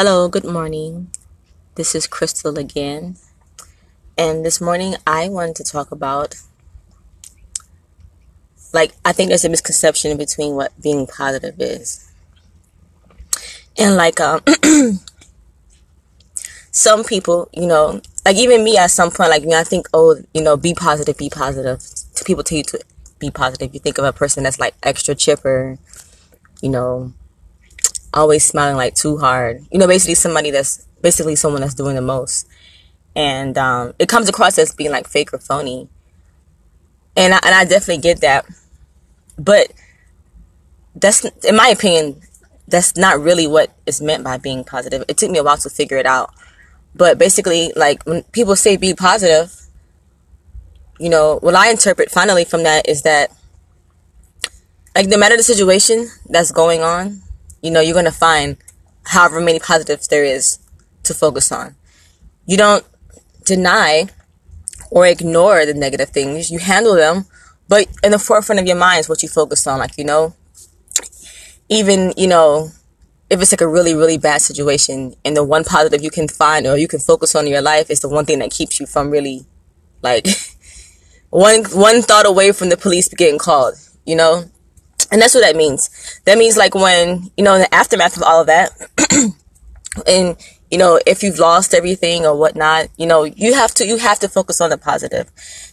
Hello, good morning. This is Crystal again. And this morning I wanted to talk about like I think there's a misconception between what being positive is. And like um some people, you know, like even me at some point, like you know, I think, oh, you know, be positive, be positive. To people tell you to be positive. You think of a person that's like extra chipper, you know, always smiling like too hard. You know, basically somebody that's basically someone that's doing the most. And um, it comes across as being like fake or phony. And I, and I definitely get that. But that's, in my opinion, that's not really what is meant by being positive. It took me a while to figure it out. But basically, like when people say be positive, you know, what I interpret finally from that is that, like, no matter the situation that's going on, you know, you're going to find however many positives there is to focus on. You don't deny or ignore the negative things. You handle them, but in the forefront of your mind is what you focus on. Like, you know, even, you know, if it's like a really, really bad situation and the one positive you can find or you can focus on in your life is the one thing that keeps you from really, like, one, one thought away from the police getting called, you know? And that's what that means. That means like when, you know, in the aftermath of all of that, and, you know, if you've lost everything or whatnot, you know, you have to, you have to focus on the positive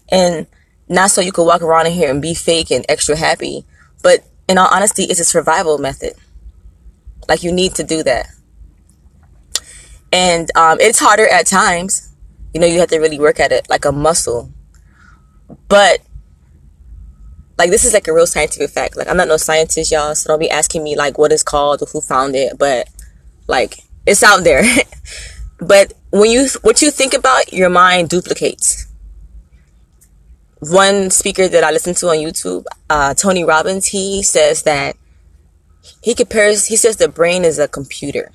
and not so you can walk around in here and be fake and extra happy. But in all honesty, it's a survival method. Like you need to do that. And, um, it's harder at times. You know, you have to really work at it like a muscle. But like this is like a real scientific fact. Like I'm not no scientist, y'all, so don't be asking me like what it's called or who found it, but like it's out there. but when you what you think about, your mind duplicates. One speaker that I listen to on YouTube, uh, Tony Robbins, he says that he compares. He says the brain is a computer,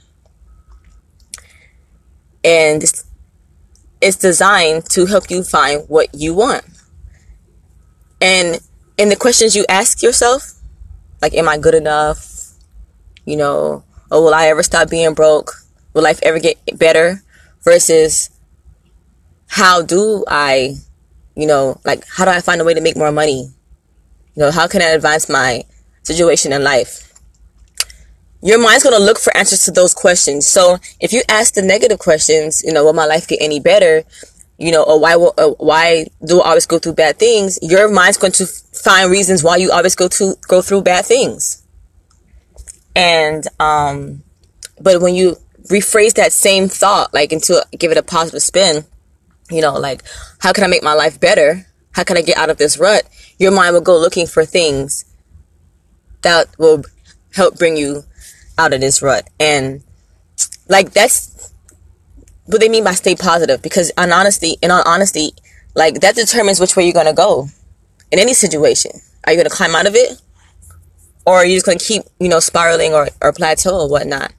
and it's, it's designed to help you find what you want. And and the questions you ask yourself, like, am I good enough? You know, or will I ever stop being broke? Will life ever get better? Versus, how do I, you know, like, how do I find a way to make more money? You know, how can I advance my situation in life? Your mind's going to look for answers to those questions. So if you ask the negative questions, you know, will my life get any better? You know, or why uh, why do I always go through bad things? Your mind's going to find reasons why you always go to go through bad things. And um, but when you rephrase that same thought, like into give it a positive spin, you know, like how can I make my life better? How can I get out of this rut? Your mind will go looking for things that will help bring you out of this rut. And like that's what they mean by stay positive because in honesty in all honesty like that determines which way you're gonna go in any situation. Are you gonna climb out of it? Or are you just gonna keep you know spiraling or, or plateau or whatnot?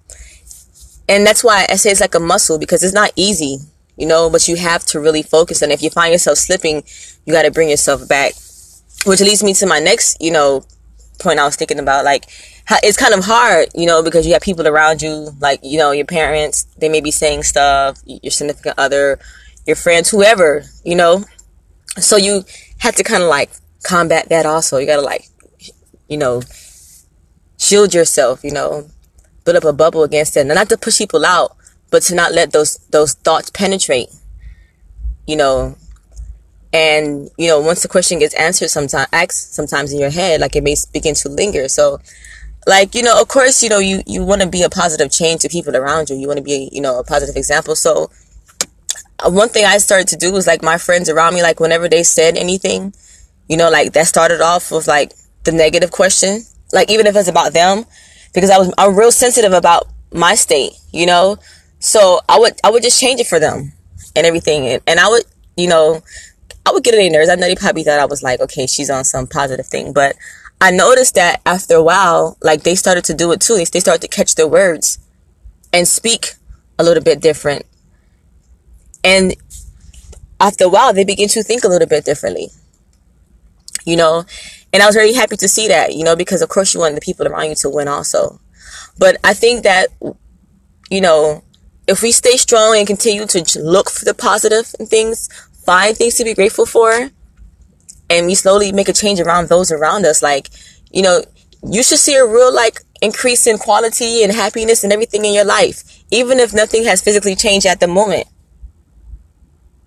And that's why i say it's like a muscle because it's not easy you know but you have to really focus. And if you find yourself slipping you got to bring yourself back. Which leads me to my next you know point i was thinking about like it's kind of hard, you know, because you have people around you, like, you know, your parents, they may be saying stuff, your significant other, your friends, whoever, you know. So you have to kind of like combat that also. You gotta like, you know, shield yourself, you know, build up a bubble against it. And not to push people out, but to not let those, those thoughts penetrate, you know. And, you know, once the question gets answered sometimes, asked sometimes in your head, like it may begin to linger. So like you know of course you know you you want to be a positive change to people around you. You want to be you know a positive example. So uh, one thing i started to do was like my friends around me like whenever they said anything you know like that started off with like the negative question like even if it's about them because i was i'm real sensitive about my state you know? So i would i would just change it for them and everything. And, and i would you know i would get their nerves i know they probably thought i was like okay she's on some positive thing but I noticed that after a while, like they started to do it too. They started to catch their words and speak a little bit different. And after a while, they begin to think a little bit differently. You know, and I was very happy to see that, you know, because of course you want the people around you to win also. But I think that you know, if we stay strong and continue to look for the positive in things, find things to be grateful for, and we slowly make a change around those around us, like, you know, you should see a real like increase in quality and happiness and everything in your life, even if nothing has physically changed at the moment.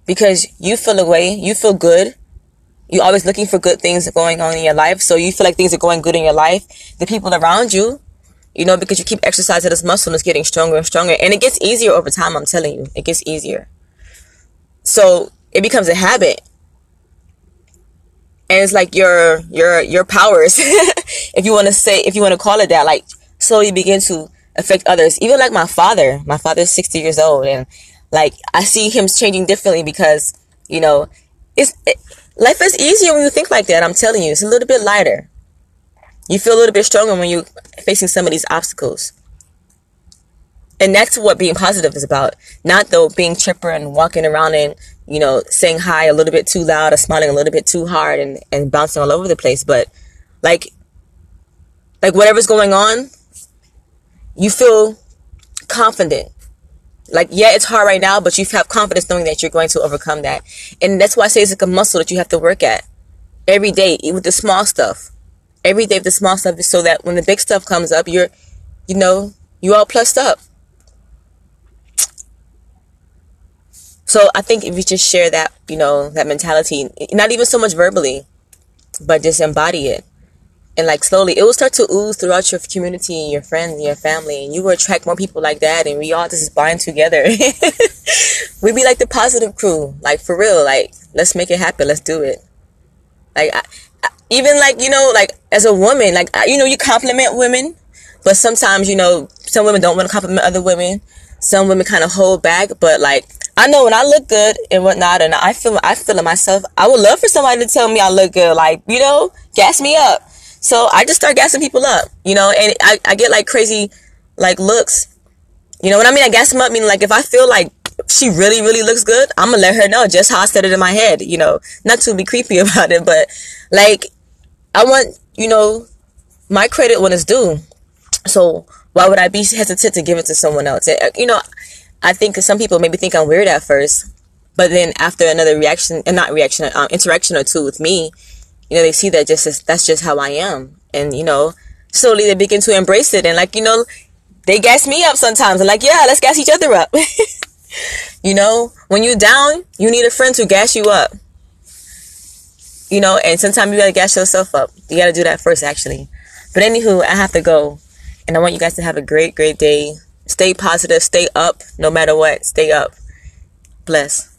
Because you feel away, you feel good. You're always looking for good things going on in your life. So you feel like things are going good in your life. The people around you, you know, because you keep exercising this muscle and it's getting stronger and stronger. And it gets easier over time, I'm telling you. It gets easier. So it becomes a habit. And it's like your your your powers. If you want to say if you want to call it that like slowly begin to affect others. Even like my father. My father's 60 years old and like i see him changing differently because you know it's it, life is easier when you think like that i'm telling you. It's a little bit lighter. You feel a little bit stronger when you're facing some of these obstacles. And that's what being positive is about. Not though being chipper and walking around and you know, saying hi a little bit too loud or smiling a little bit too hard and, and bouncing all over the place. But like, like whatever's going on, you feel confident. Like, yeah, it's hard right now, but you have confidence knowing that you're going to overcome that. And that's why I say it's like a muscle that you have to work at every day with the small stuff. Every day with the small stuff is so that when the big stuff comes up, you're, you know, you all plussed up. So I think if you just share that, you know, that mentality, not even so much verbally, but just embody it. And like slowly, it will start to ooze throughout your community and your friends and your family, and you will attract more people like that, and we all just bind together. we be like the positive crew, like for real, like let's make it happen, let's do it. Like I, I, even like you know, like as a woman, like you know, you compliment women, but sometimes you know, some women don't want to compliment other women. Some women kind of hold back, but like I know when I look good and whatnot, and I feel I feel it myself. I would love for somebody to tell me I look good, like you know, gas me up. So I just start gassing people up, you know, and I, I get like crazy, like looks. You know what I mean? I gas them up. Meaning like if I feel like she really really looks good, I'm gonna let her know just how I said it in my head. You know, not to be creepy about it, but like I want you know my credit when it's due. So why would I be hesitant to give it to someone else? You know, I think some people maybe think I'm weird at first, but then after another reaction, and not reaction, um, interaction or two with me, you know, they see that just as, that's just how I am, and you know, slowly they begin to embrace it, and like you know, they gas me up sometimes, and like yeah, let's gas each other up. you know, when you're down, you need a friend to gas you up. You know, and sometimes you gotta gas yourself up. You gotta do that first, actually. But anywho, I have to go, and I want you guys to have a great, great day. Stay positive, stay up no matter what. Stay up. Bless.